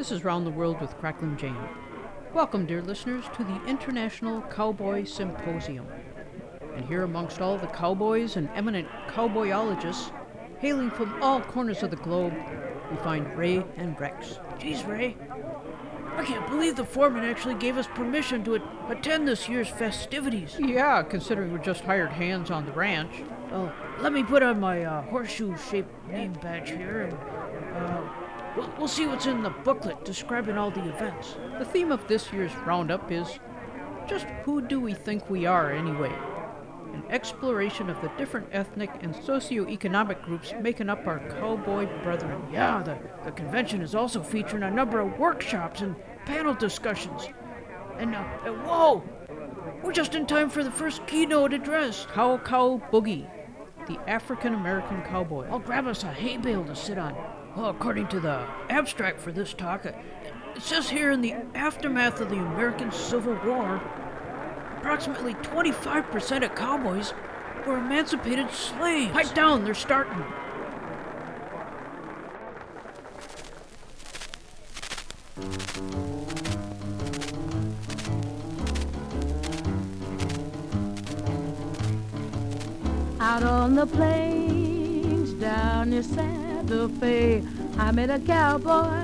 This is Round the World with Cracklin' Jane. Welcome, dear listeners, to the International Cowboy Symposium. And here, amongst all the cowboys and eminent cowboyologists hailing from all corners of the globe, we find Ray and Rex. Geez, Ray, I can't believe the foreman actually gave us permission to a- attend this year's festivities. Yeah, considering we're just hired hands on the ranch. Well, let me put on my uh, horseshoe-shaped name badge here, and we'll, we'll see what's in the booklet describing all the events. The theme of this year's roundup is just who do we think we are anyway? An exploration of the different ethnic and socio-economic groups making up our cowboy brethren. Yeah, the, the convention is also featuring a number of workshops and panel discussions. And, uh, uh, whoa! We're just in time for the first keynote address. Cow Cow Boogie, the African American cowboy. I'll grab us a hay bale to sit on. Well, according to the abstract for this talk, it says here in the aftermath of the American Civil War, approximately 25% of cowboys were emancipated slaves. Pipe down, they're starting. Out on the plains down near Santa Fe, I met a cowboy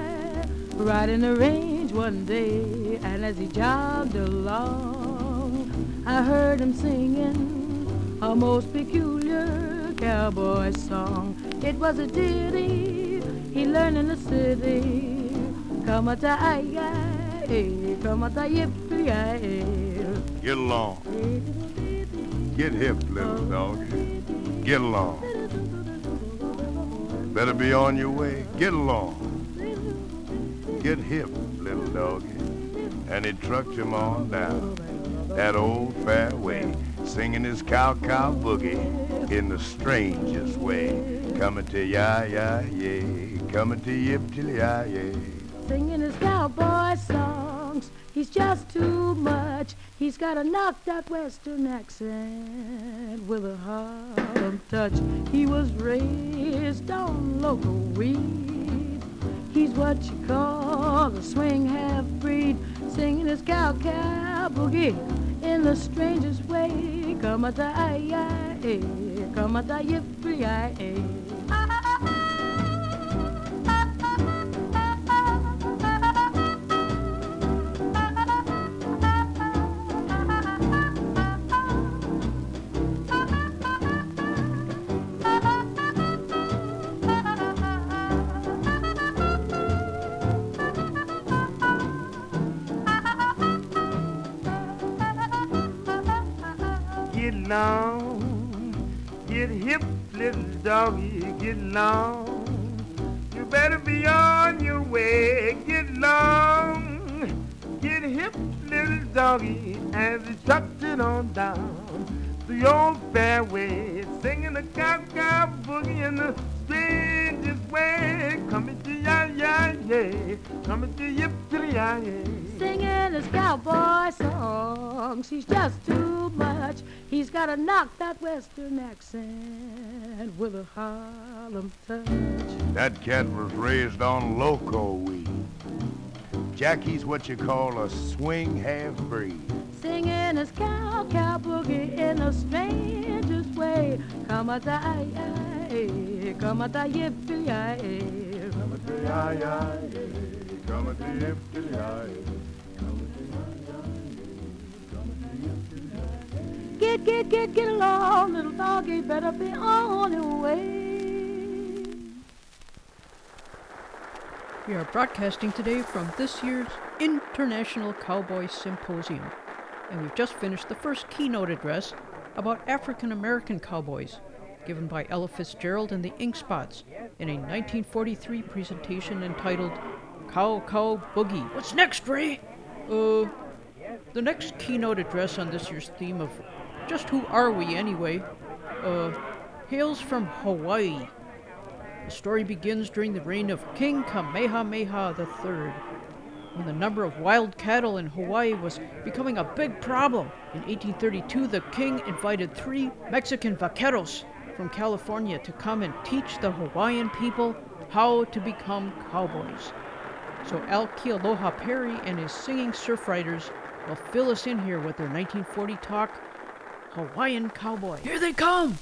riding the range one day. And as he jogged along, I heard him singing a most peculiar cowboy song. It was a ditty he learned in the city. Come a tie, come a tie, yippee, Get along. Get hip, little dog. Get along. Better be on your way. Get along. Get hip, little doggy. And he trucked him on down that old fairway, singing his cow cow boogie in the strangest way. Coming to ya ya yay, coming to yip till ya yay. singing his cowboy songs. He's just too much. He's got a knocked out western accent with a Harlem touch. He was raised on loco weed. He's what you call a swing half breed, singing his cow cow boogie in the strangest way. Come a die, come a die, yippee, Get long, get hip, little doggy, get long. You better be on your way. Get long, get hip, little doggy, as he tucked it on down the old fairway, singing the cow cow boogie in the strangest way. Coming to ya ya yeah, coming to yip to ya yeah. singing his cowboy songs. He's just too much. He's got a knocked out western accent with a Harlem touch. That cat was raised on loco weed. Jackie's what you call a swing half breed. Singing his cow cow boogie in the strangest way. Come a die, come a die, yippee, come a die. Ya ya yay, coming to yip till yay. Get, get, get, get along, little doggy. Better be on your way. We are broadcasting today from this year's International Cowboy Symposium, and we've just finished the first keynote address about African American cowboys, given by Ella Fitzgerald and the Ink Spots in a 1943 presentation entitled Cow Cow Boogie. What's next, Ray? Uh, the next keynote address on this year's theme of just who are we anyway, uh, hails from Hawaii. The story begins during the reign of King Kamehameha III, when the number of wild cattle in Hawaii was becoming a big problem. In 1832, the king invited three Mexican vaqueros from California to come and teach the Hawaiian people how to become cowboys. So Al Kealoha Perry and his singing surf riders will fill us in here with their 1940 talk, Hawaiian Cowboy. Here they come!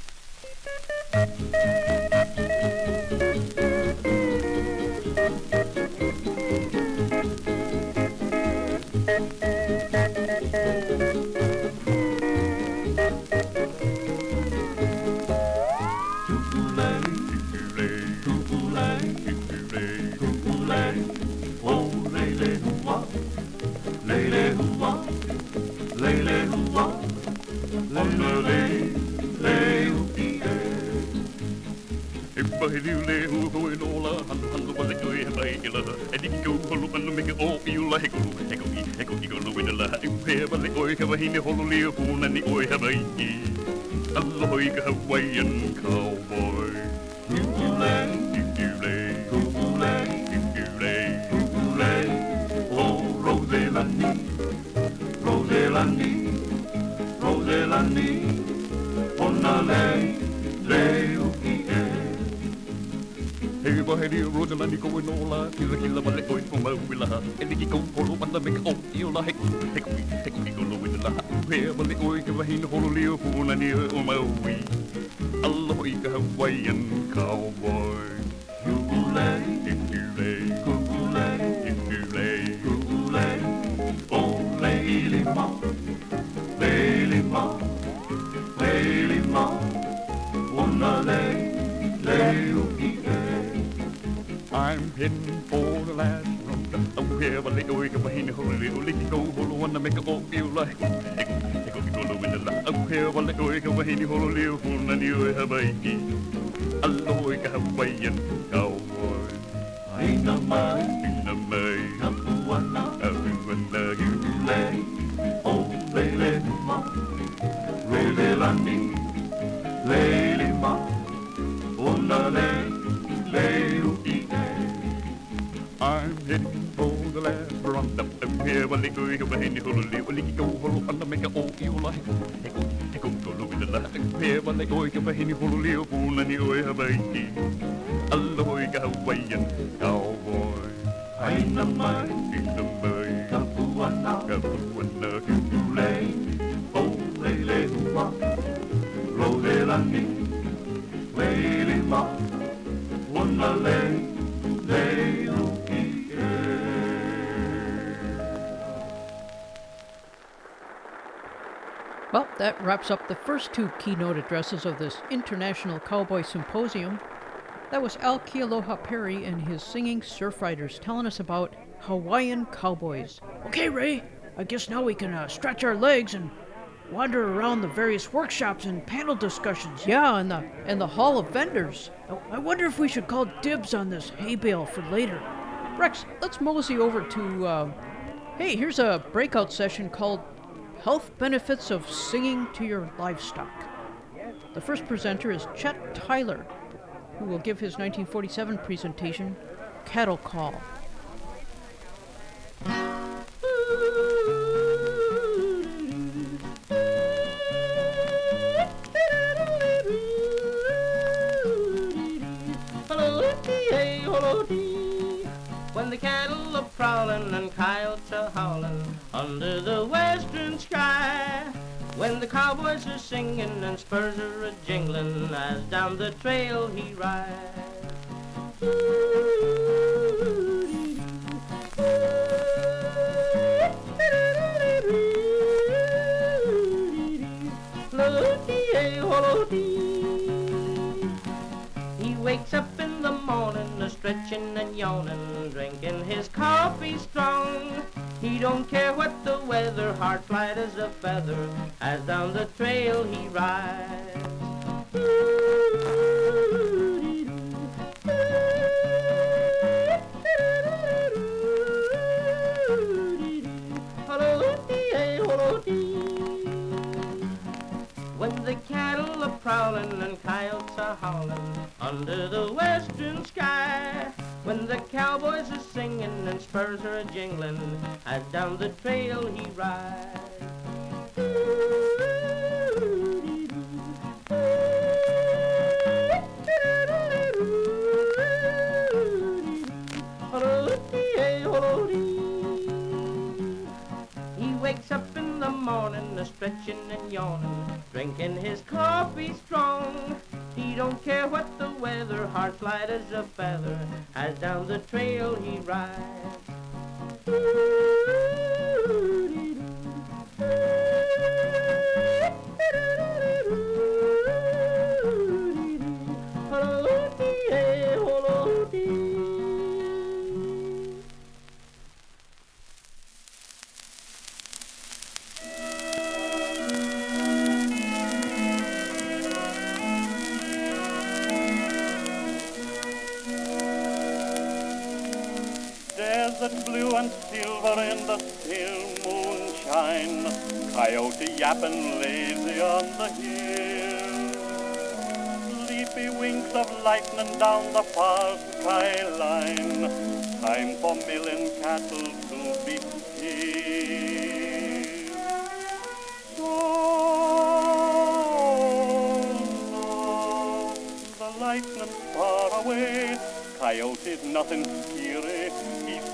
Everybody do le hu hu in oi ka ba hi ne ho lo le hu na ni oi ha mai i Alloy Hawaiian cowboy They go, they go, go, look at the last. I'm here, but they go, go, behind the hole, leo, pool, and you have a key. Alloy, Hawaiian cowboy. Man, in the bay. Kapuana, Kapuana, Kukule. Oh, lele, hua. Roselani, lele, ma. Wanna lay, that wraps up the first two keynote addresses of this International Cowboy Symposium. That was Al Kealoha Perry and his singing surf riders telling us about Hawaiian cowboys. Okay, Ray, I guess now we can uh, stretch our legs and wander around the various workshops and panel discussions. Yeah, and the and the Hall of Vendors. I wonder if we should call dibs on this hay bale for later. Rex, let's mosey over to. Uh, hey, here's a breakout session called Health Benefits of Singing to Your Livestock. The first presenter is Chet Tyler, who will give his 1947 presentation, Cattle Call. Prowling and coyotes are howling under the western sky. When the cowboys are singing and spurs are a jingling as down the trail he rides. He wakes up stretching and yawning, drinking his coffee strong. He don't care what the weather, heart light as a feather, as down the trail he rides. When the cattle are prowling and coyotes are howling under the western sky. When the cowboys are singing and spurs are jingling as down the trail he rides. He wakes up in the morning, a stretching and yawning, drinking his coffee strong. He don't care what the weather, heart light as a feather, as down the trail he rides. Desert silver in the still moonshine, coyote yapping lazy on the hill. Sleepy winks of lightning down the far skyline, time for milling cattle to be still. So the lightning far away, coyote's nothing scary, he's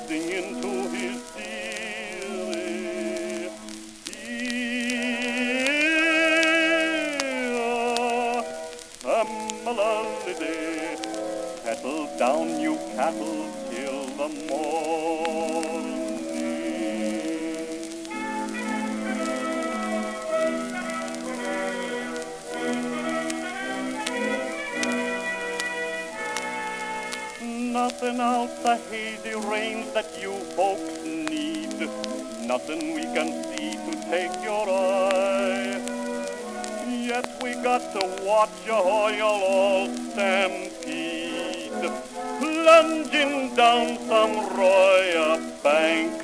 out the hazy rains that you folks need. Nothing we can see to take your eye. Yet we got to watch how you'll all stampede. Plunging down some royal bank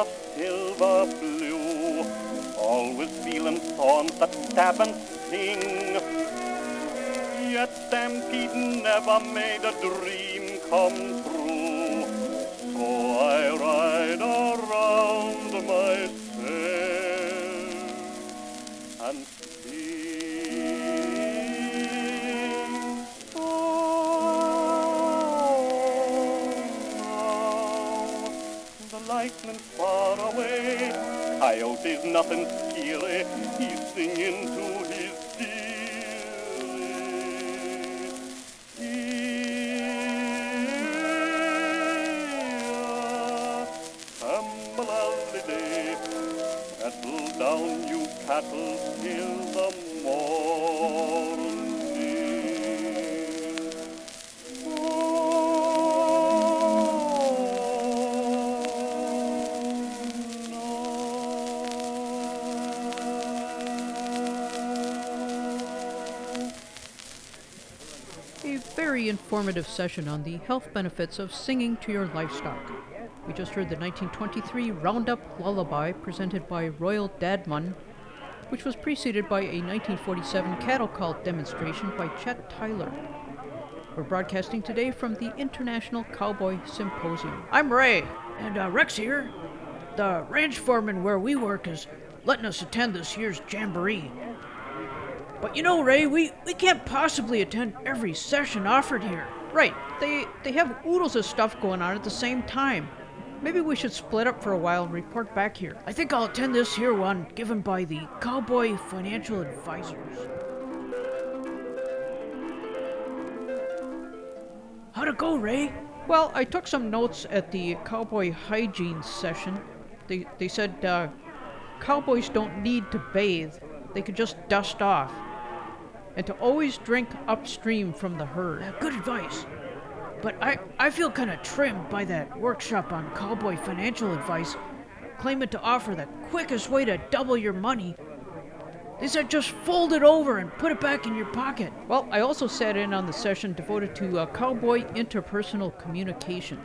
of silver blue. Always feeling thorns that stab and sting. Yet Stampede never made a dream come true. Coyote's nothing scary. He's singing to informative session on the health benefits of singing to your livestock. We just heard the 1923 Roundup Lullaby presented by Royal Dadmun, which was preceded by a 1947 cattle call demonstration by Chet Tyler. We're broadcasting today from the International Cowboy Symposium. I'm Ray, and uh, Rex here. The ranch foreman where we work is letting us attend this year's jamboree. But you know, Ray, we, we can't possibly attend every session offered here. Right, they they have oodles of stuff going on at the same time. Maybe we should split up for a while and report back here. I think I'll attend this here one given by the Cowboy Financial Advisors. How'd it go, Ray? Well, I took some notes at the cowboy hygiene session. They they said uh, cowboys don't need to bathe; they could just dust off, and to always drink upstream from the herd. Uh, good advice. But I, I feel kind of trimmed by that workshop on cowboy financial advice, claiming to offer the quickest way to double your money. They said just fold it over and put it back in your pocket. Well, I also sat in on the session devoted to uh, cowboy interpersonal communication.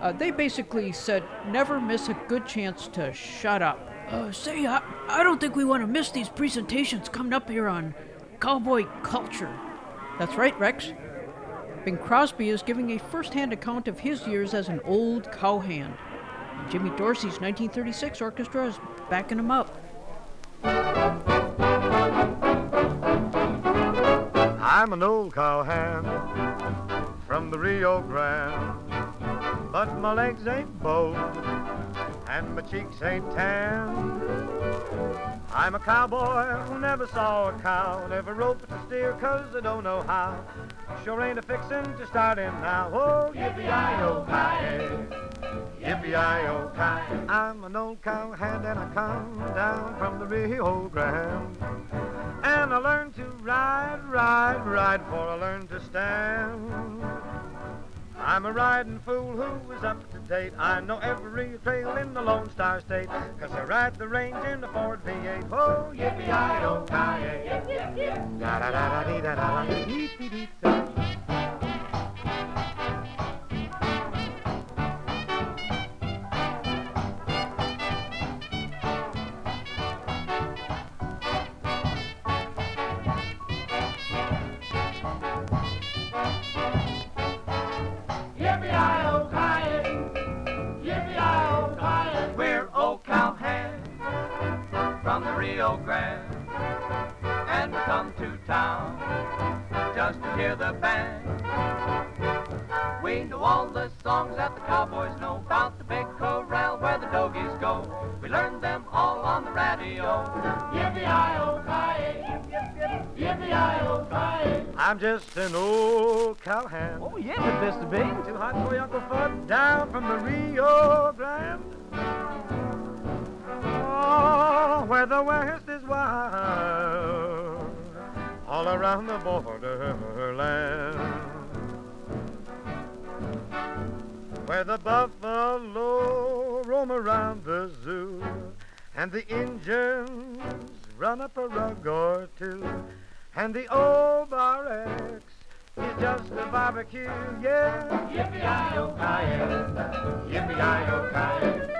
Uh, they basically said never miss a good chance to shut up. Uh, say, I, I don't think we want to miss these presentations coming up here on cowboy culture. That's right, Rex. Bing Crosby is giving a first hand account of his years as an old cowhand. Jimmy Dorsey's 1936 orchestra is backing him up. I'm an old cowhand from the Rio Grande, but my legs ain't bowed and my cheeks ain't tan. I'm a cowboy who never saw a cow, never roped a steer 'cause I don't know how. Sure ain't a fixin' to start in now. Oh, yippee-i-oh-ki, yippee-i-oh-ki. I'm an old cowhand and I come down from the Rio Grande. And I learned to ride, ride, ride before I learned to stand. I'm a riding fool who is up to date. I know every trail in the Lone Star State, 'cause I ride the range in the Ford V8. Oh, yippee-i-oh-ki-yay. Da-da-da-da-dee-da-da-da-dee-dee-dee-da. We're Mr. Bing. Too hot for Uncle Fudd down from the Rio barbecue, yeah. Yippee-i-oh-ki-yay, yippee-i-oh-ki-yay.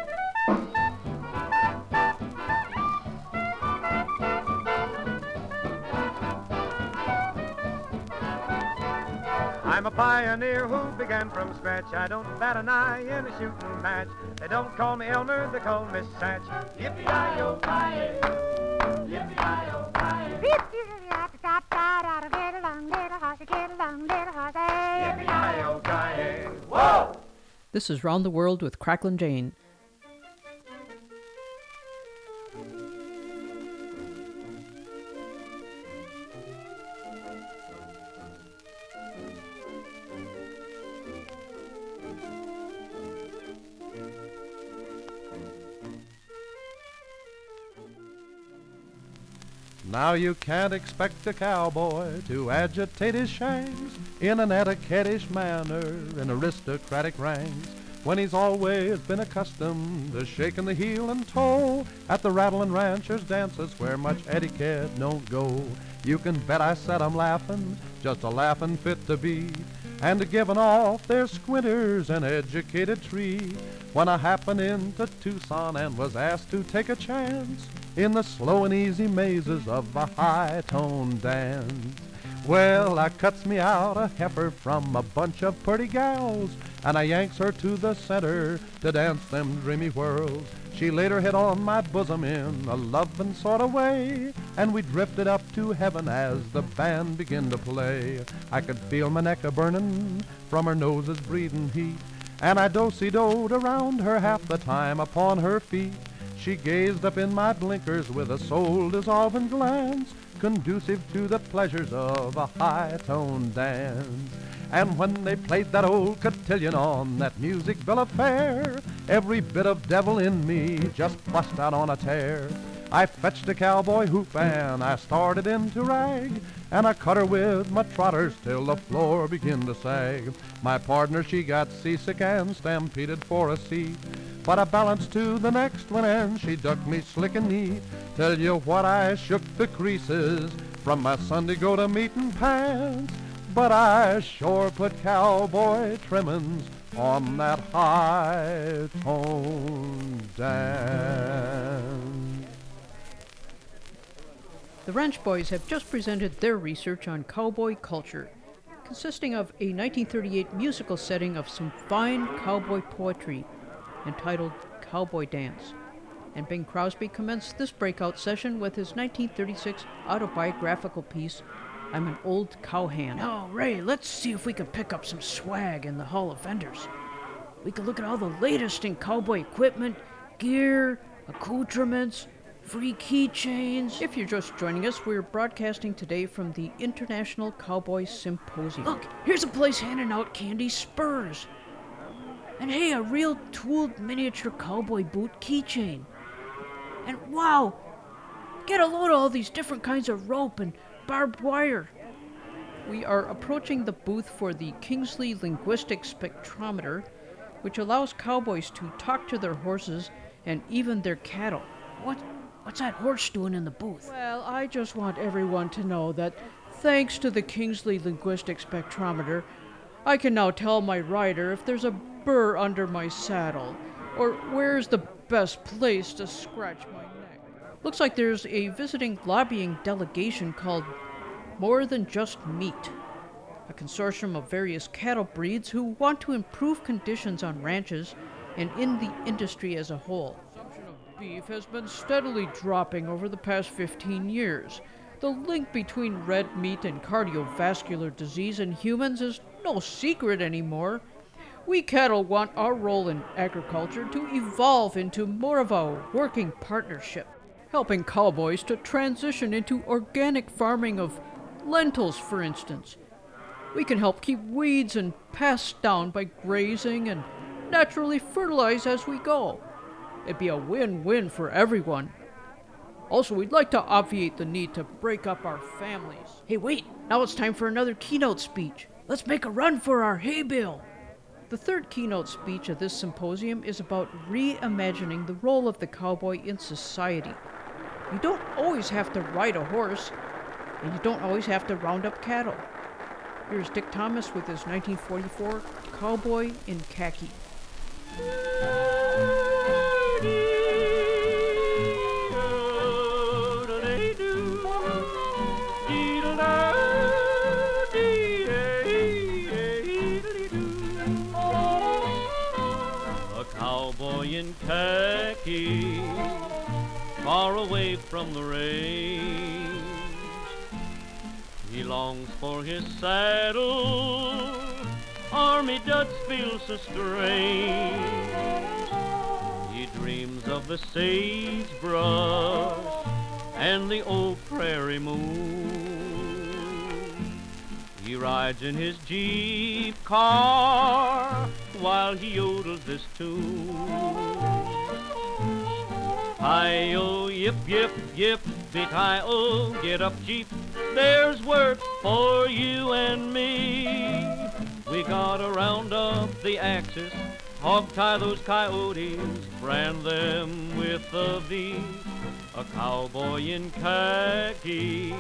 I'm a pioneer who began from scratch. I don't bat an eye in a shooting match. They don't call me Elmer, they call me Satch. Yippee-i-oh-ki-yay, yippee-i-oh-ki-yay. This is Round the World with Cracklin' Jane. Now you can't expect a cowboy to agitate his shanks in an etiquettish manner in aristocratic ranks when he's always been accustomed to shaking the heel and toe at the rattling ranchers' dances where much etiquette don't go. You can bet I said I'm laughing, just a laughing fit to be, and giving off their squinters an educated treat when I happened into Tucson and was asked to take a chance in the slow and easy mazes of a high-toned dance. Well, I cuts me out a heifer from a bunch of pretty gals, and I yanks her to the center to dance them dreamy whirls. She laid her head on my bosom in a lovin' sort of way, and we drifted up to heaven as the band began to play. I could feel my neck a burnin' from her nose's breathing heat, and I do-si-doed around her half the time upon her feet. She gazed up in my blinkers with a soul-dissolving glance, conducive to the pleasures of a high-toned dance. And when they played that old cotillion on that music bill of fare, every bit of devil in me just bust out on a tear. I fetched a cowboy hoop and I started in to rag, and I cut her with my trotters till the floor began to sag. My partner, she got seasick and stampeded for a seat, but I balanced to the next one and she ducked me slick and neat. Tell you what, I shook the creases from my Sunday go to meeting pants, but I sure put cowboy trimmings on that high tone dance. The Ranch Boys have just presented their research on cowboy culture, consisting of a 1938 musical setting of some fine cowboy poetry entitled Cowboy Dance. And Bing Crosby commenced this breakout session with his 1936 autobiographical piece, I'm an Old Cowhand. Oh, Ray, let's see if we can pick up some swag in the Hall of Vendors. We can look at all the latest in cowboy equipment, gear, accoutrements, free keychains. If you're just joining us, we're broadcasting today from the International Cowboy Symposium. Look, here's a place handing out candy spurs. And hey, a real tooled miniature cowboy boot keychain. And wow, get a load of all these different kinds of rope and barbed wire. We are approaching the booth for the Kingsley Linguistic Spectrometer, which allows cowboys to talk to their horses and even their cattle. What what's that horse doing in the booth? Well, I just want everyone to know that thanks to the Kingsley Linguistic Spectrometer, I can now tell my rider if there's a burr under my saddle or where's the best place to scratch my neck. Looks like there's a visiting lobbying delegation called More Than Just Meat, a consortium of various cattle breeds who want to improve conditions on ranches and in the industry as a whole. Beef has been steadily dropping over the past 15 years. The link between red meat and cardiovascular disease in humans is no secret anymore. We cattle want our role in agriculture to evolve into more of a working partnership, helping cowboys to transition into organic farming of lentils, for instance. We can help keep weeds and pests down by grazing and naturally fertilize as we go. It'd be a win win for everyone. Also, we'd like to obviate the need to break up our families. Hey, wait, now it's time for another keynote speech. Let's make a run for our hay bale. The third keynote speech of this symposium is about reimagining the role of the cowboy in society. You don't always have to ride a horse, and you don't always have to round up cattle. Here's Dick Thomas with his 1944 Cowboy in Khaki. In khaki, far away from the range. He longs for his saddle, army duds feel so strange. He dreams of the sagebrush and the old prairie moon. He rides in his Jeep car while he yodels this tune. Hi-yo, yip, yip, yip, hi-oh, get up, Jeep. There's work for you and me. We gotta round up the axis, hog tie those coyotes, brand them with a V. A cowboy in khaki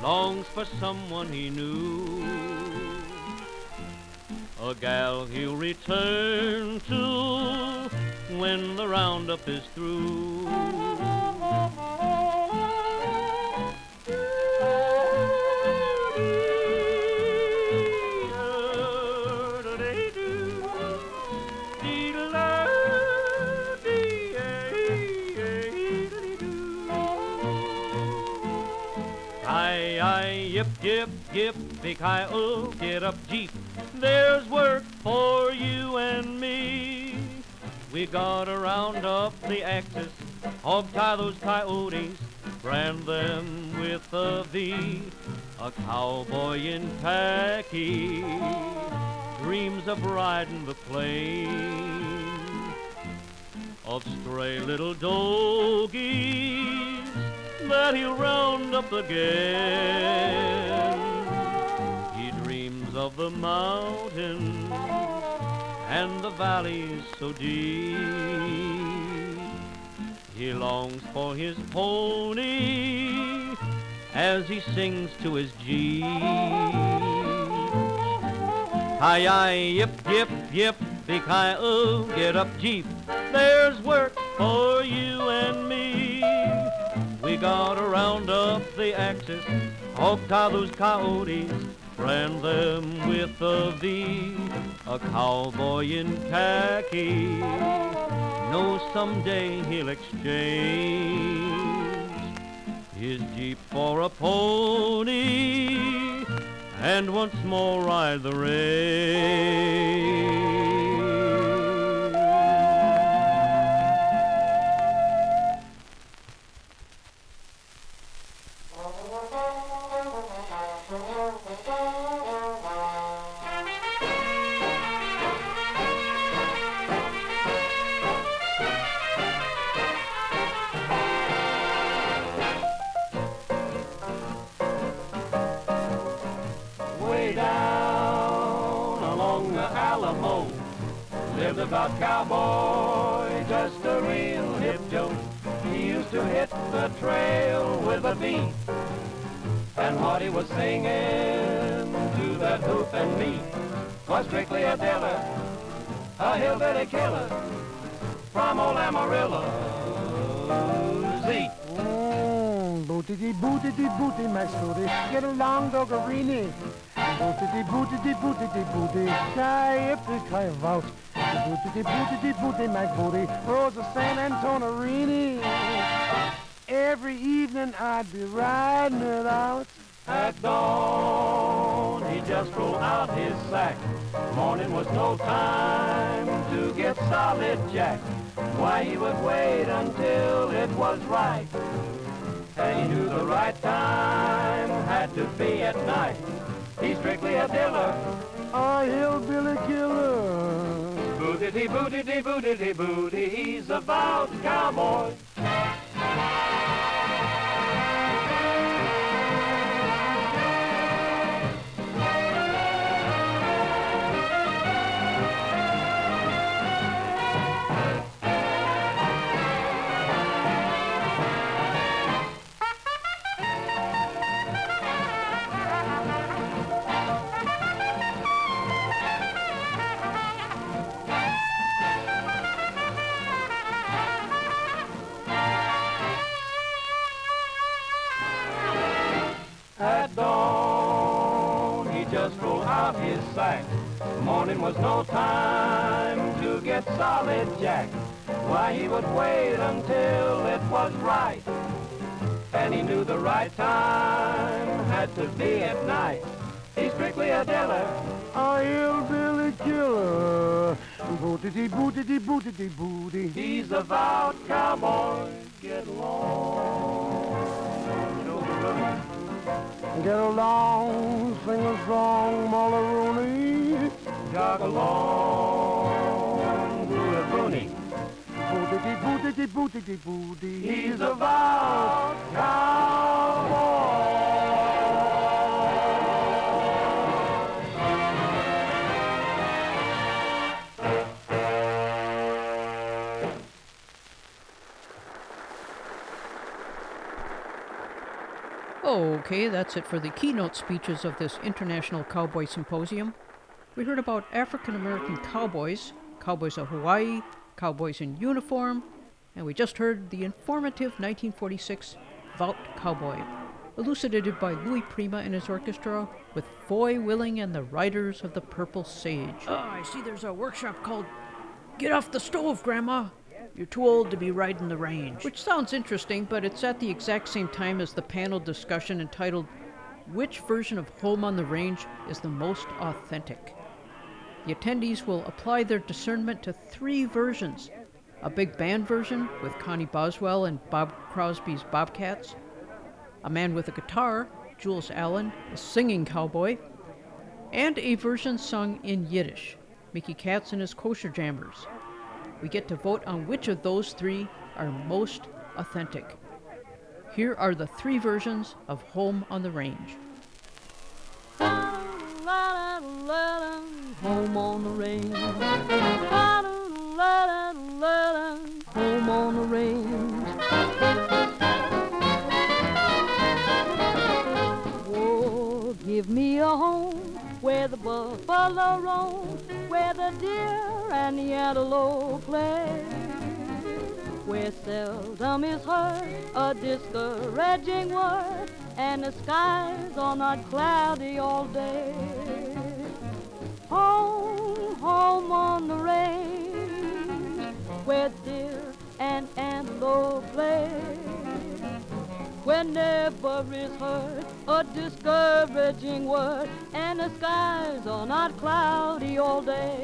longs for someone he knew. A gal he'll return to when the roundup is through. Aye, aye, yip, yip, yip, big hi oh, get up, Jeep. There's work for you and me. We gotta round up the axis, hog tie those coyotes, brand them with a V. A cowboy in khaki dreams of riding the plains of stray little doggies that he'll round up again. Of the mountains and the valleys so deep. He longs for his pony as he sings to his Jeep. Hi, hi, yip, yip, yip, big hi, oh, get up, Jeep. There's work for you and me. We gotta round up the axis, hog tie those coyotes, brand them with a V. A cowboy in khaki knows someday he'll exchange his Jeep for a pony and once more ride the range. About cowboy, just a real hip joke. He used to hit the trail with a beat, and what he was singing to that hoof and me was strictly a diller, a hillbilly killer from old Amarillo. Zeke. Mm, Bootity bootity booty, my scooty. Get along, Doggerini. Bootity bootity bootity booty. Shy if kind of out. Bootity bootity booty, my booty. Rose of San Antonio. Every evening I'd be riding it out. At dawn, he just rolled out his sack. Morning was no time to get solid jack. Why, he would wait until it was right. And he knew the right time had to be at night. He's strictly a diller. A hillbilly killer. Bootity, bootity, bootity, booty. He's a vout cowboy. Okay, that's it for the keynote speeches of this International Cowboy Symposium. We heard about African American cowboys, cowboys of Hawaii, cowboys in uniform, and we just heard the informative 1946 Vout Cowboy, elucidated by Louis Prima and his orchestra with Foy Willing and the Riders of the Purple Sage. Oh, I see there's a workshop called Get Off the Stove, Grandma. You're too old to be riding the range. Which sounds interesting, but it's at the exact same time as the panel discussion entitled Which version of Home on the Range is the most authentic? The attendees will apply their discernment to three versions a big band version with Connie Boswell and Bob Crosby's Bobcats, a man with a guitar, Jules Allen, a singing cowboy, and a version sung in Yiddish, Mickey Katz and his Kosher Jammers. We get to vote on which of those three are most authentic. Here are the three versions of Home on the Range. Home on the range. Home on the range. Oh, give me a home where the buffalo roam, where the deer and the antelope play, where seldom is heard a discouraging word, and the skies are not cloudy all day. Home, home on the range, where deer and antelope play where never is heard a discouraging word, and the skies are not cloudy all day.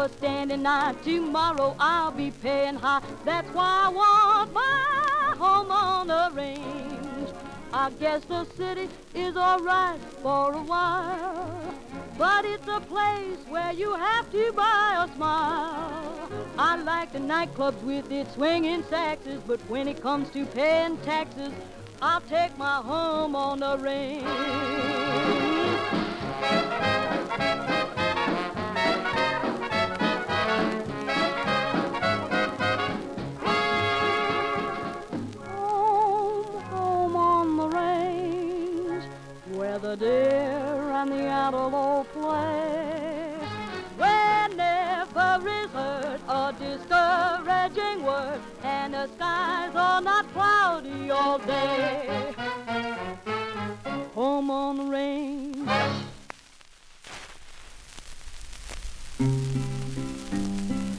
Was standing nigh. Tomorrow I'll be paying high. That's why I want my home on the range. I guess the city is alright for a while. But it's a place where you have to buy a smile. I like the nightclubs with its swinging saxes, but when it comes to paying taxes, I'll take my home on the range. The deer and the antelope play. Where never is heard a discouraging word, and the skies are not cloudy all day. Home on the range.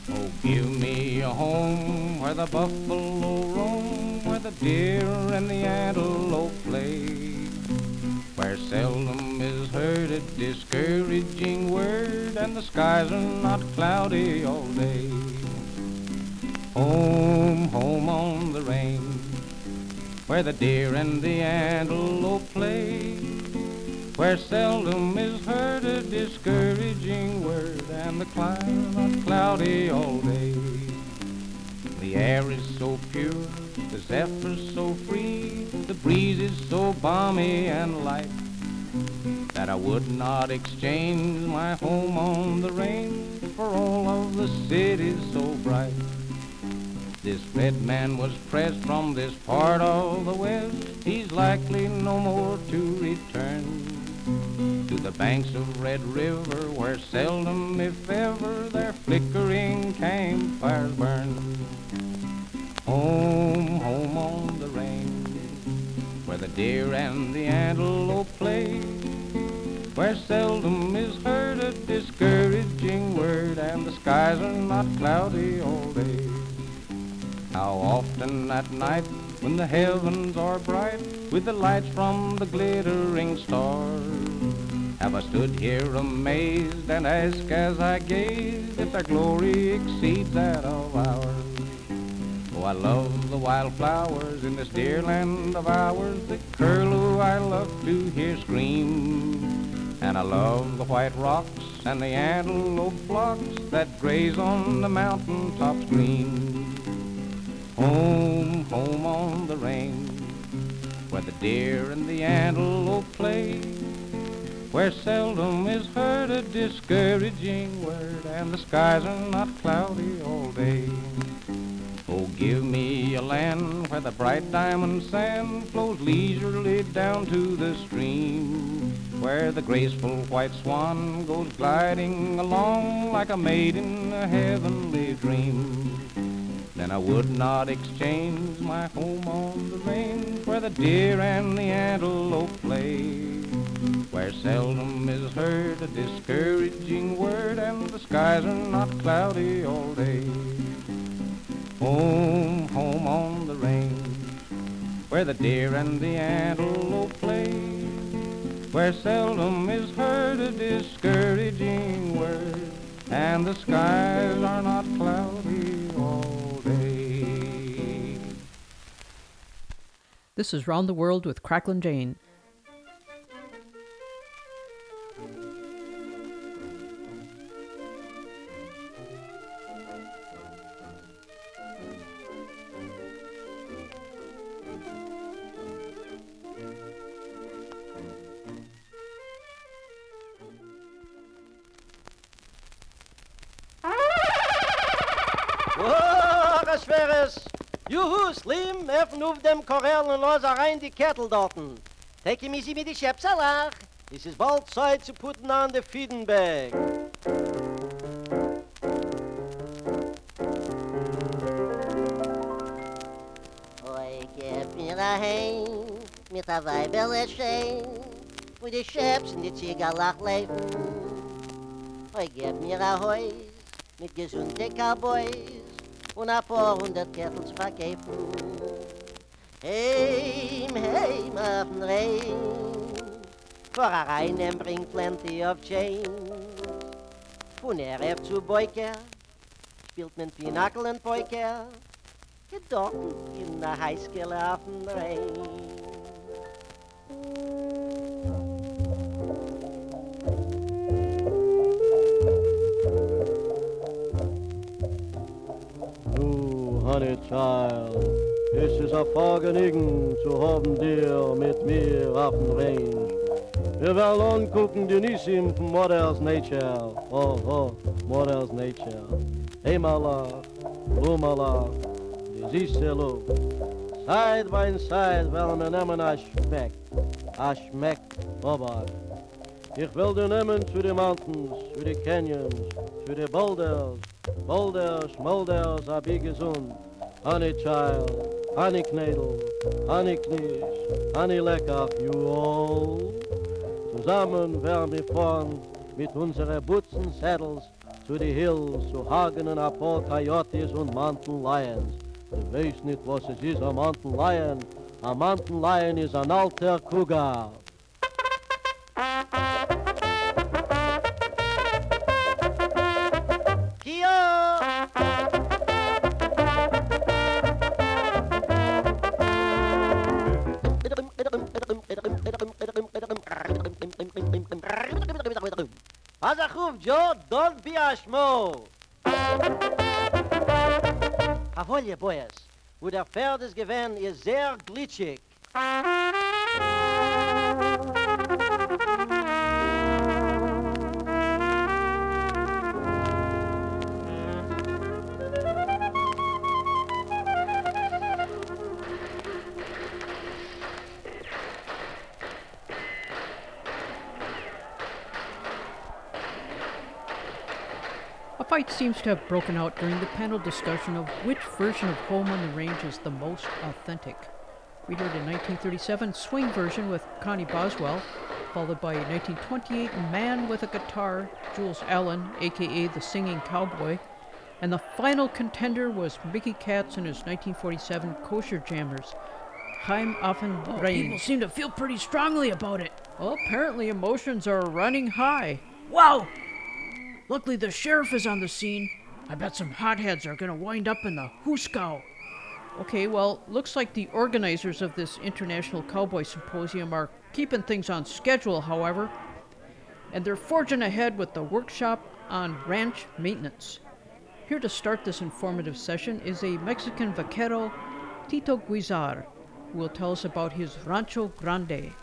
Oh, give me a home where the buffalo roam, where the deer and the antelope play, where seldom is heard a discouraging word, and the skies are not cloudy all day. Home, home on the range, where the deer and the antelope play, where seldom is heard a discouraging word, and the climate not cloudy all day. The air is so pure, the zephyr's so free, the breeze is so balmy and light, that I would not exchange my home on the range for all of the cities so bright. This red man was pressed from this part of the west. He's likely no more to return to the banks of Red River, where seldom, if ever, their flickering campfires burn. Home, home on the range, where the deer and the antelope play, where seldom is heard a discouraging word, and the skies are not cloudy all day. How often at night, when the heavens are bright with the lights from the glittering stars, have I stood here amazed and asked as I gazed if their glory exceeds that of ours? Oh, I love the wildflowers in this dear land of ours, the curlew I love to hear scream, and I love the white rocks and the antelope flocks that graze on the mountain tops green. Home, home on the range, where the deer and the antelope play, where seldom is heard a discouraging word, and the skies are not cloudy all day. Oh, give me a land where the bright diamond sand flows leisurely down to the stream, where the graceful white swan goes gliding along like a maid in a heavenly dream. Then I would not exchange my home on the range where the deer and the antelope play, where seldom is heard a discouraging word and the skies are not cloudy all day. Home, home on the range, where the deer and the antelope play, where seldom is heard a discouraging word, and the skies are not cloudy all day. This is Round the World with Cracklin' Jane. Juhu, Slim, öffnen auf dem Korell und los rein die Kettel dorten. Take me sie mit die Schäpsalach. Es ist bald Zeit zu putten an de Fiedenberg. Oi, gib mir a mit a Weiberle schein, wo die Schäps in die Ziegerlach leben. Oi, gib mir a Heus, mit gesunde Cowboys, und a paar hundert Kettel zu verkäfen. Heim, heim auf den Rhein, vor a Reinem bringt plenty of change. Von RF zu Boyker, spielt man Pinnacle und Poiker, gedockt in der Highschool auf dem Rhein. Honey child, es ist ein Vergnügen zu haben dir mit mir auf dem Range. Wir wollen angucken die Nissim von Mother's Nature. Oh, oh, Mother's Nature. Hey Malach, Lu Malach, die siehste Lu. Side by side wollen wir nehmen a Schmeck. A Schmeck, Bobak. Ich will dir nehmen zu den Mountains, zu den Canyons, zu den Boulders, Boulders, Moulders, a big gesund. Honey child, honey knedel, honey knisch, honey lecker, you all. Zusammen werden wir fahren mit unseren Butzen Saddles zu den Hills, zu Hagen und paar Coyotes und Mountain Lions. Du weißt nicht, was es ist, ein Mountain Lion. Ein Mountain Lion ist ein alter Cougar. Joe, don't be a schmo. Jawohl, boys, wo der Pferd ist gewesen, ist sehr glitschig. A fight seems to have broken out during the panel discussion of which version of Home on the Range is the most authentic. We heard a 1937 swing version with Connie Boswell, followed by a 1928 Man with a Guitar, Jules Allen, aka the Singing Cowboy, and the final contender was Mickey Katz and his 1947 Kosher Jammers, Haim Afen Oh, people seem to feel pretty strongly about it. Well, apparently emotions are running high. Wow! Luckily, the sheriff is on the scene. I bet some hotheads are gonna wind up in the Huskow. Okay, well, looks like the organizers of this International Cowboy Symposium are keeping things on schedule, however, and they're forging ahead with the workshop on ranch maintenance. Here to start this informative session is a Mexican vaquero, Tito Guizar, who will tell us about his Rancho Grande.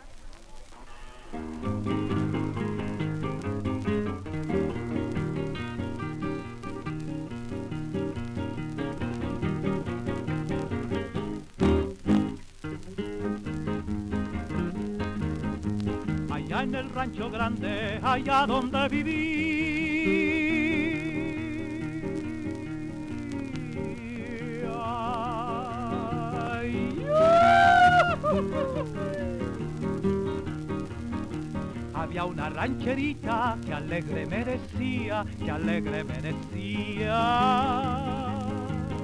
En el rancho grande, allá donde viví. Había una rancherita que alegre me decía, que alegre me decía.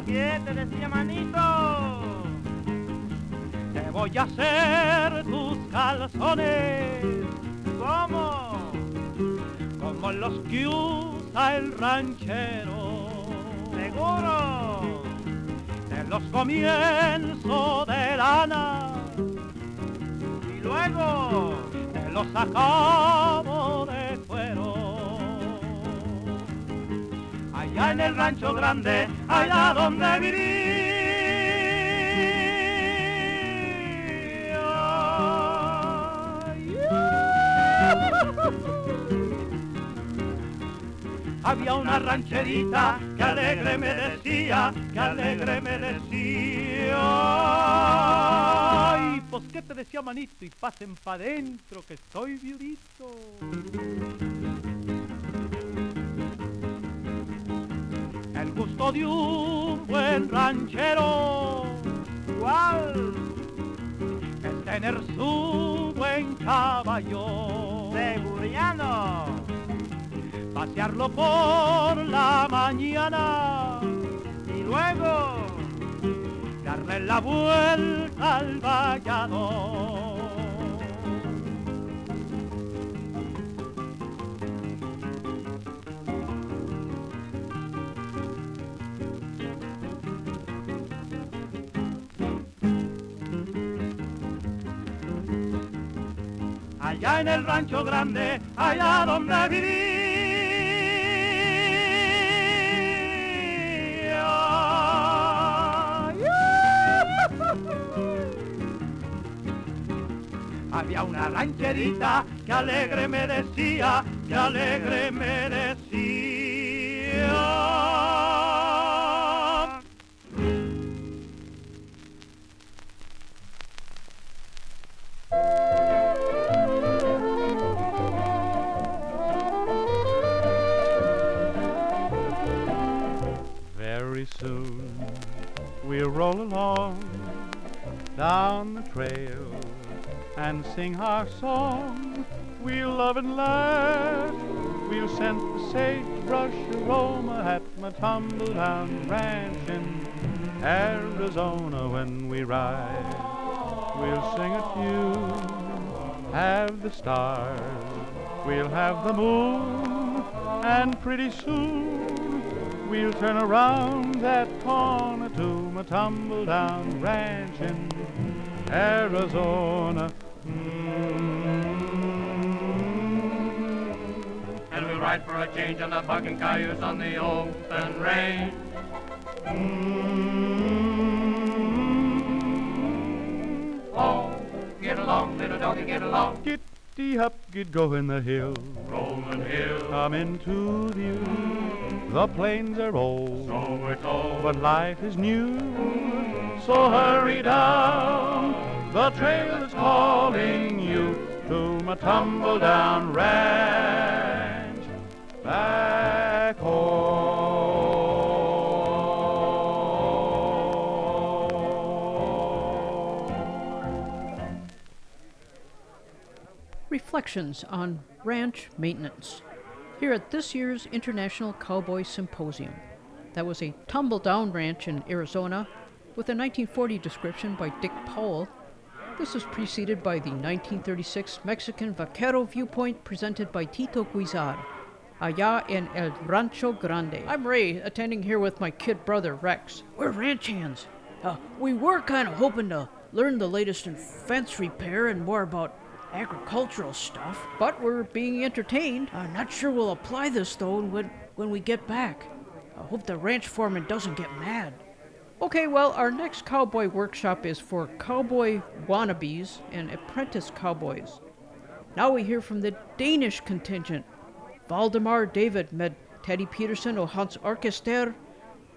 ¿Qué te decía, manito? Te voy a hacer tus calzones. ¿Cómo? Como los que usa el ranchero. ¿Seguro? De los comienzos de lana. ¿Y luego? Te los acabo de cuero. Allá en el rancho grande, allá donde viví. Había una rancherita que alegre me decía, que alegre me decía. Ay, pues qué te decía manito y pasen pa' dentro que estoy viudito. El gusto de un buen ranchero, ¿Cuál? es tener su buen caballo. Seguriano. Pasearlo por la mañana ¿Y luego? darle la vuelta al vallado. Allá en el rancho grande, allá donde viví. Había una rancherita que alegre me decía, que alegre me decía. And sing our song. We'll love and laugh. We'll scent the sagebrush aroma at my tumble down ranch in Arizona when we ride. We'll sing a tune, have the stars. We'll have the moon, and pretty soon we'll turn around that corner to my tumble down ranch in Arizona. Ride for a change on the bucking cayuse on the open range. Mm-hmm. Oh, get along, little doggy, get along. Giddy up, get going the hill. Rolling hill, Come into view. The plains are old, so we're told. but life is new. So hurry down. The trail is calling you to my tumble down ranch. Reflections on ranch maintenance. Here at this year's International Cowboy Symposium. That was a tumble down ranch in Arizona with a 1940 description by Dick Powell. This was preceded by the 1936 Mexican Vaquero viewpoint presented by Tito Guizar. Allá en El Rancho Grande. I'm Ray, attending here with my kid brother Rex. We're ranch hands. Uh, we were kind of hoping to learn the latest in fence repair and more about agricultural stuff, but we're being entertained. I'm not sure we'll apply this though when when we get back. I hope the ranch foreman doesn't get mad. Okay, well, our next cowboy workshop is for cowboy wannabes and apprentice cowboys. Now we hear from the Danish contingent. Valdemar David met Teddy Pedersen og Hans Orkester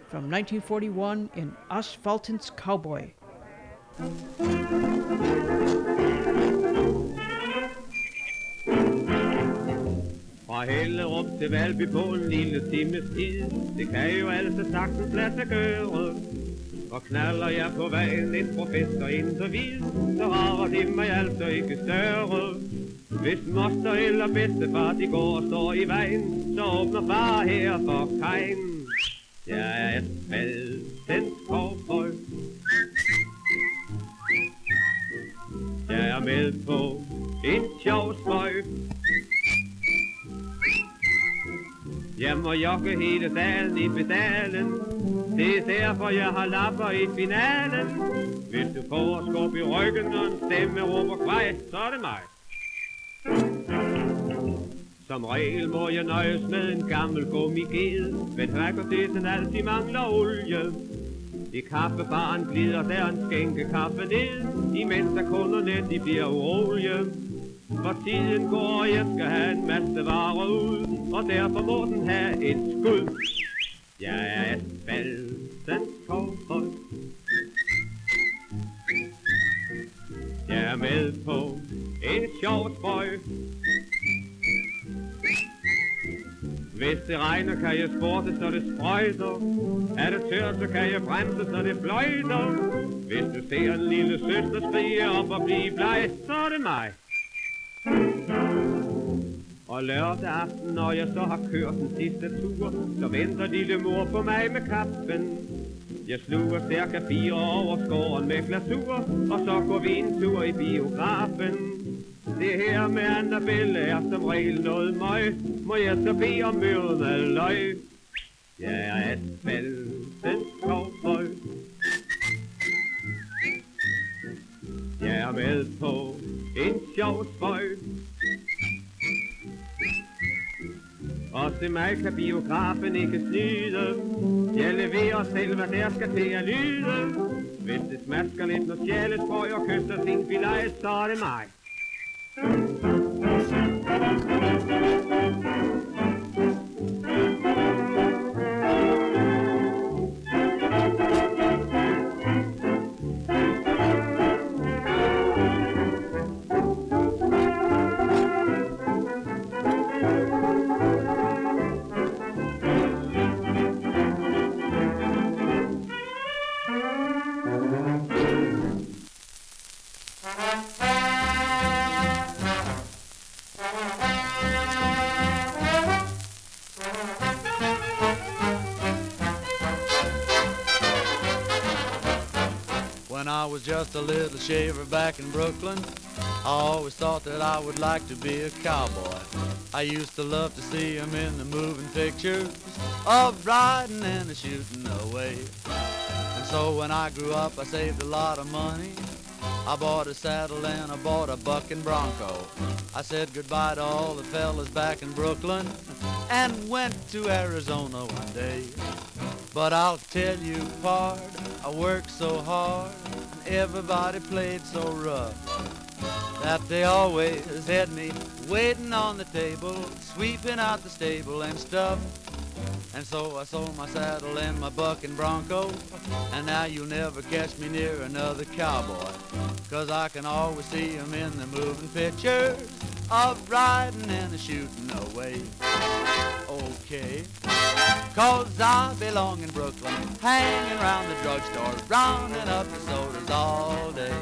from 1941 in Asfaltens Cowboy. Fra Hellerup til Valby på en lille times tid Det kan jo altså sagtens lade sig gøre. Og knaller jeg på vejen en professor fest interview Så rager det mig altså ikke større. Hvis moster eller bedstefar de går og står i vejen Så åbner far her for kajen. Jeg er asfaltens cowboy Jeg er med på en sjov spøj Jeg må jogge hele dalen i pedalen. Det er derfor jeg har lapper i finalen. Hvis du får skub i ryggen og en stemme råber kvej Så er det mig. Som regel må jeg nøjes med en gammel gummiged Men fakulteten altid mangler olie. I kaffebaren glider der en skænke kaffe ned, imens der kunderne de bliver urolige. For tiden går, jeg skal have en masse varer ud, og derfor må den have et skud. Jeg er asfaltens cowboy. Jeg er med på en sjov spøj. Hvis det regner, kan jeg sporte, så det sprøjter. Er det tørt, så kan jeg bremse, så det fløjter. Hvis du ser en lille søster skrige op og blive bleg, så er det mig. Og lørdag aften, når jeg så har kørt den sidste tur, så venter lille mor på mig med kappen. Jeg sluger cirka fire over skåren med glasur, og så går vi en tur i biografen. Det her med Annabelle er som regel noget møg, må jeg så bede om møde løg. Jeg er asfaltens cowboy. Jeg er med på en sjov spøj. Og til mig kan biografen ikke snyde. Jeg leverer selv, hvad der skal til at lyde. Hvis det smasker lidt, når sjælet sjælesprøj og kysser sin filet, så er det mig. Thank you. When I was just a little shaver back in Brooklyn, I always thought that I would like to be a cowboy. I used to love to see 'em in the moving pictures of riding and a shooting away. And so when I grew up, I saved a lot of money. I bought a saddle and I bought a bucking bronco. I said goodbye to all the fellas back in Brooklyn and went to Arizona one day. But I'll tell you, pard, I worked so hard and everybody played so rough that they always had me waiting on the table, sweeping out the stable and stuff. And so I sold my saddle and my bucking bronco, and now you'll never catch me near another cowboy, cause I can always see 'em in the moving pictures of riding and a shooting away. Okay, cause I belong in Brooklyn, hanging around the drugstore, rounding up the sodas all day.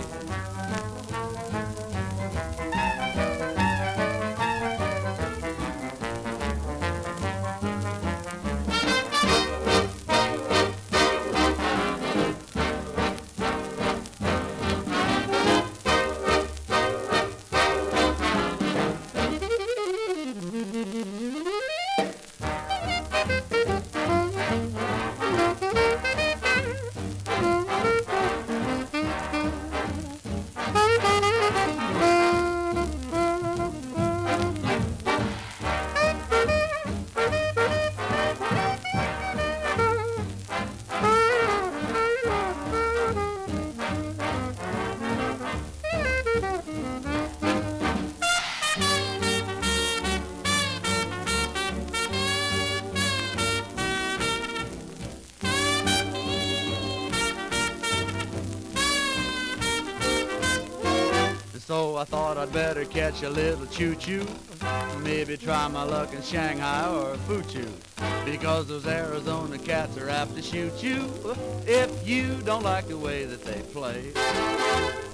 Thought I'd better catch a little choo-choo Maybe try my luck in Shanghai or Fuchu. Because those Arizona cats are apt to shoot you if you don't like the way that they play.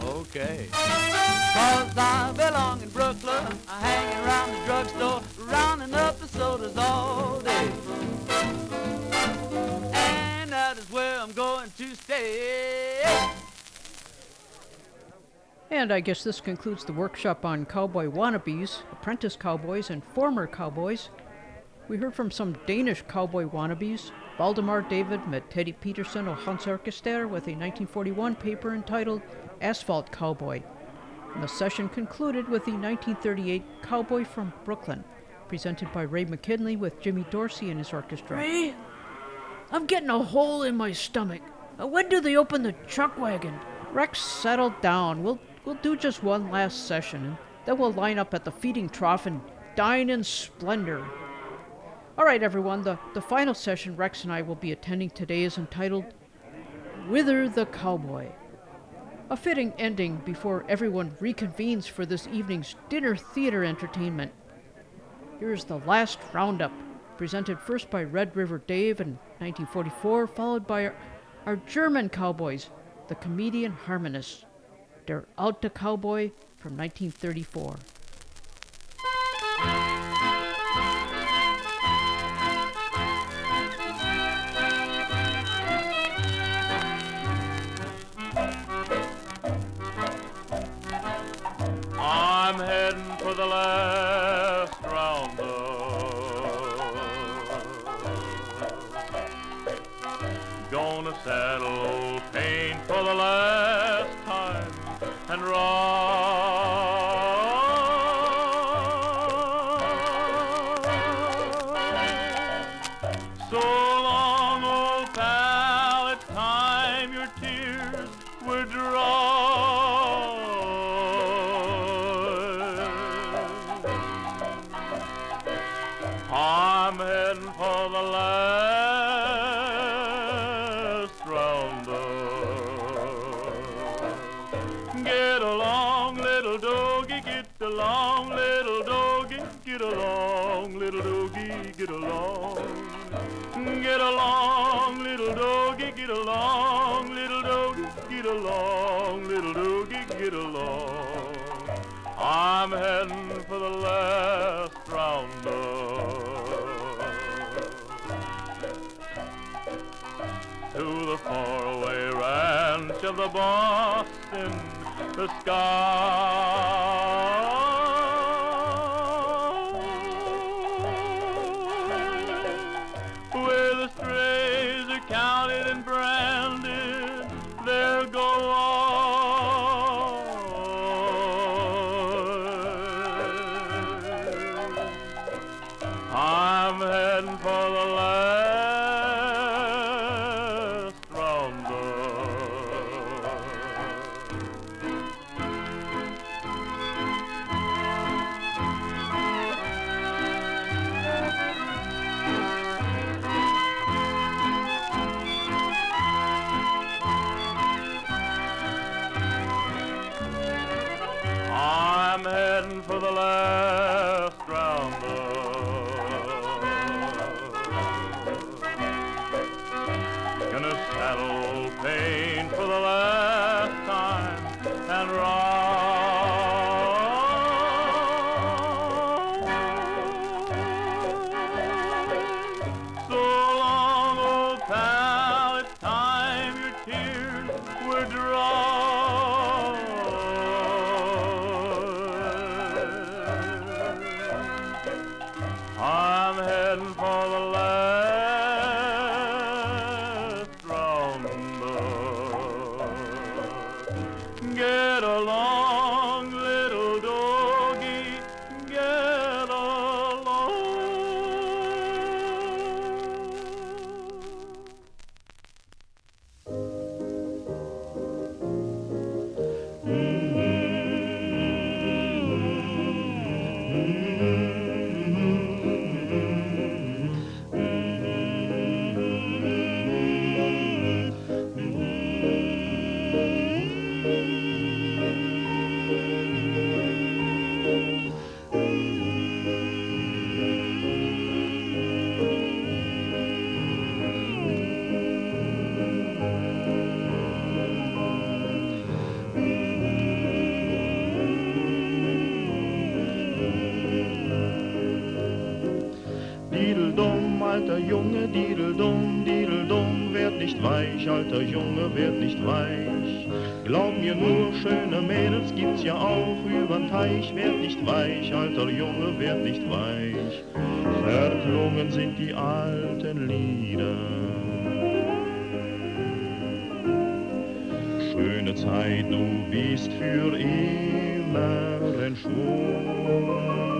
Okay. Cause I belong in Brooklyn. I hang around the drugstore, rounding up the sodas all day. And that is where I'm going to stay. And I guess this concludes the workshop on cowboy wannabes, apprentice cowboys, and former cowboys. We heard from some Danish cowboy wannabes. Valdemar David met Teddy Pedersen of Hans Orkester with a 1941 paper entitled Asphalt Cowboy. And the session concluded with the 1938 Cowboy from Brooklyn, presented by Ray McKinley with Jimmy Dorsey and his orchestra. Ray, I'm getting a hole in my stomach. When do they open the chuck wagon? Rex, settle down. We'll we'll do just one last session, and then we'll line up at the feeding trough and dine in splendor. All right, everyone. The the final session Rex and I will be attending today is entitled "Whither the Cowboy." A fitting ending before everyone reconvenes for this evening's dinner theater entertainment. Here's the last roundup, presented first by Red River Dave in 1944, followed by our, our German cowboys, the comedian harmonists. Der Alte Cowboy from 1934. Junge, Diedeldum, Diedeldum, werd nicht weich, alter Junge, werd nicht weich. Glaub mir nur, schöne Mädels gibt's ja auch übern Teich, werd nicht weich, alter Junge, werd nicht weich. Verklungen sind die alten Lieder. Schöne Zeit, du bist für immer entschwunden.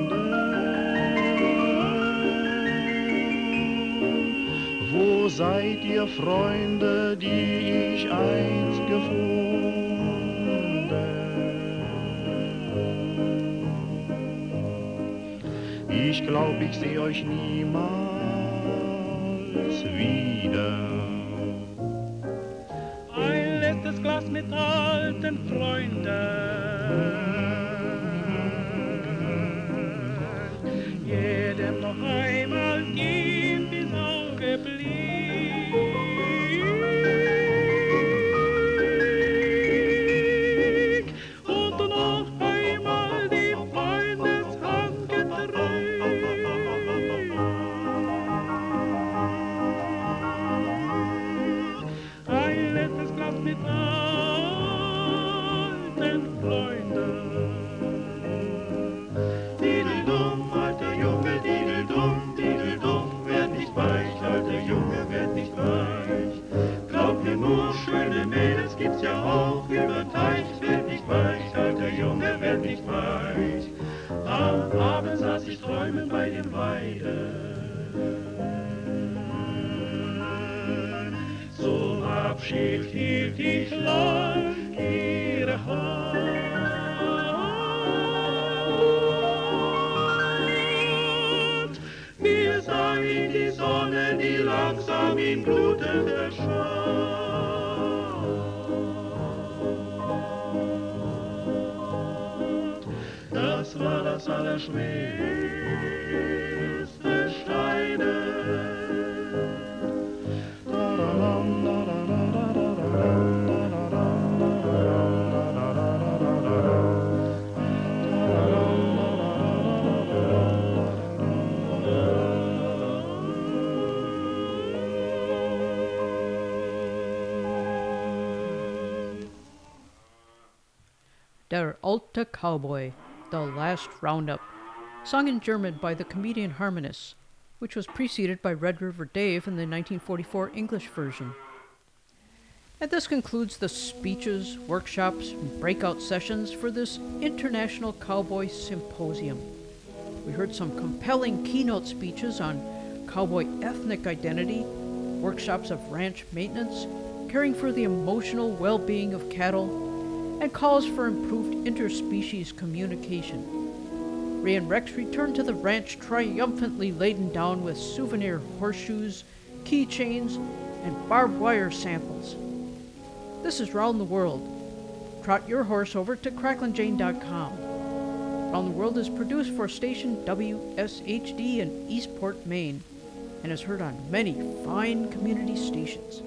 Seid ihr Freunde, die ich einst gefunden? Ich glaub, ich seh euch niemals wieder. Abschied hielt ich lang ihre Hand. Wir sahen in die Sonne, die langsam in Gluten verschwand. Das war das Allerschwerste Alte Cowboy, The Last Roundup, sung in German by the comedian Harmonists, which was preceded by Red River Dave in the 1944 English version. And this concludes the speeches, workshops, and breakout sessions for this International Cowboy Symposium. We heard some compelling keynote speeches on cowboy ethnic identity, workshops of ranch maintenance, caring for the emotional well being of cattle, and calls for improved interspecies communication. Ray and Rex returned to the ranch triumphantly laden down with souvenir horseshoes, keychains, and barbed wire samples. This is Round the World. Trot your horse over to cracklinjane.com. Round the World is produced for station WSHD in Eastport, Maine, and is heard on many fine community stations.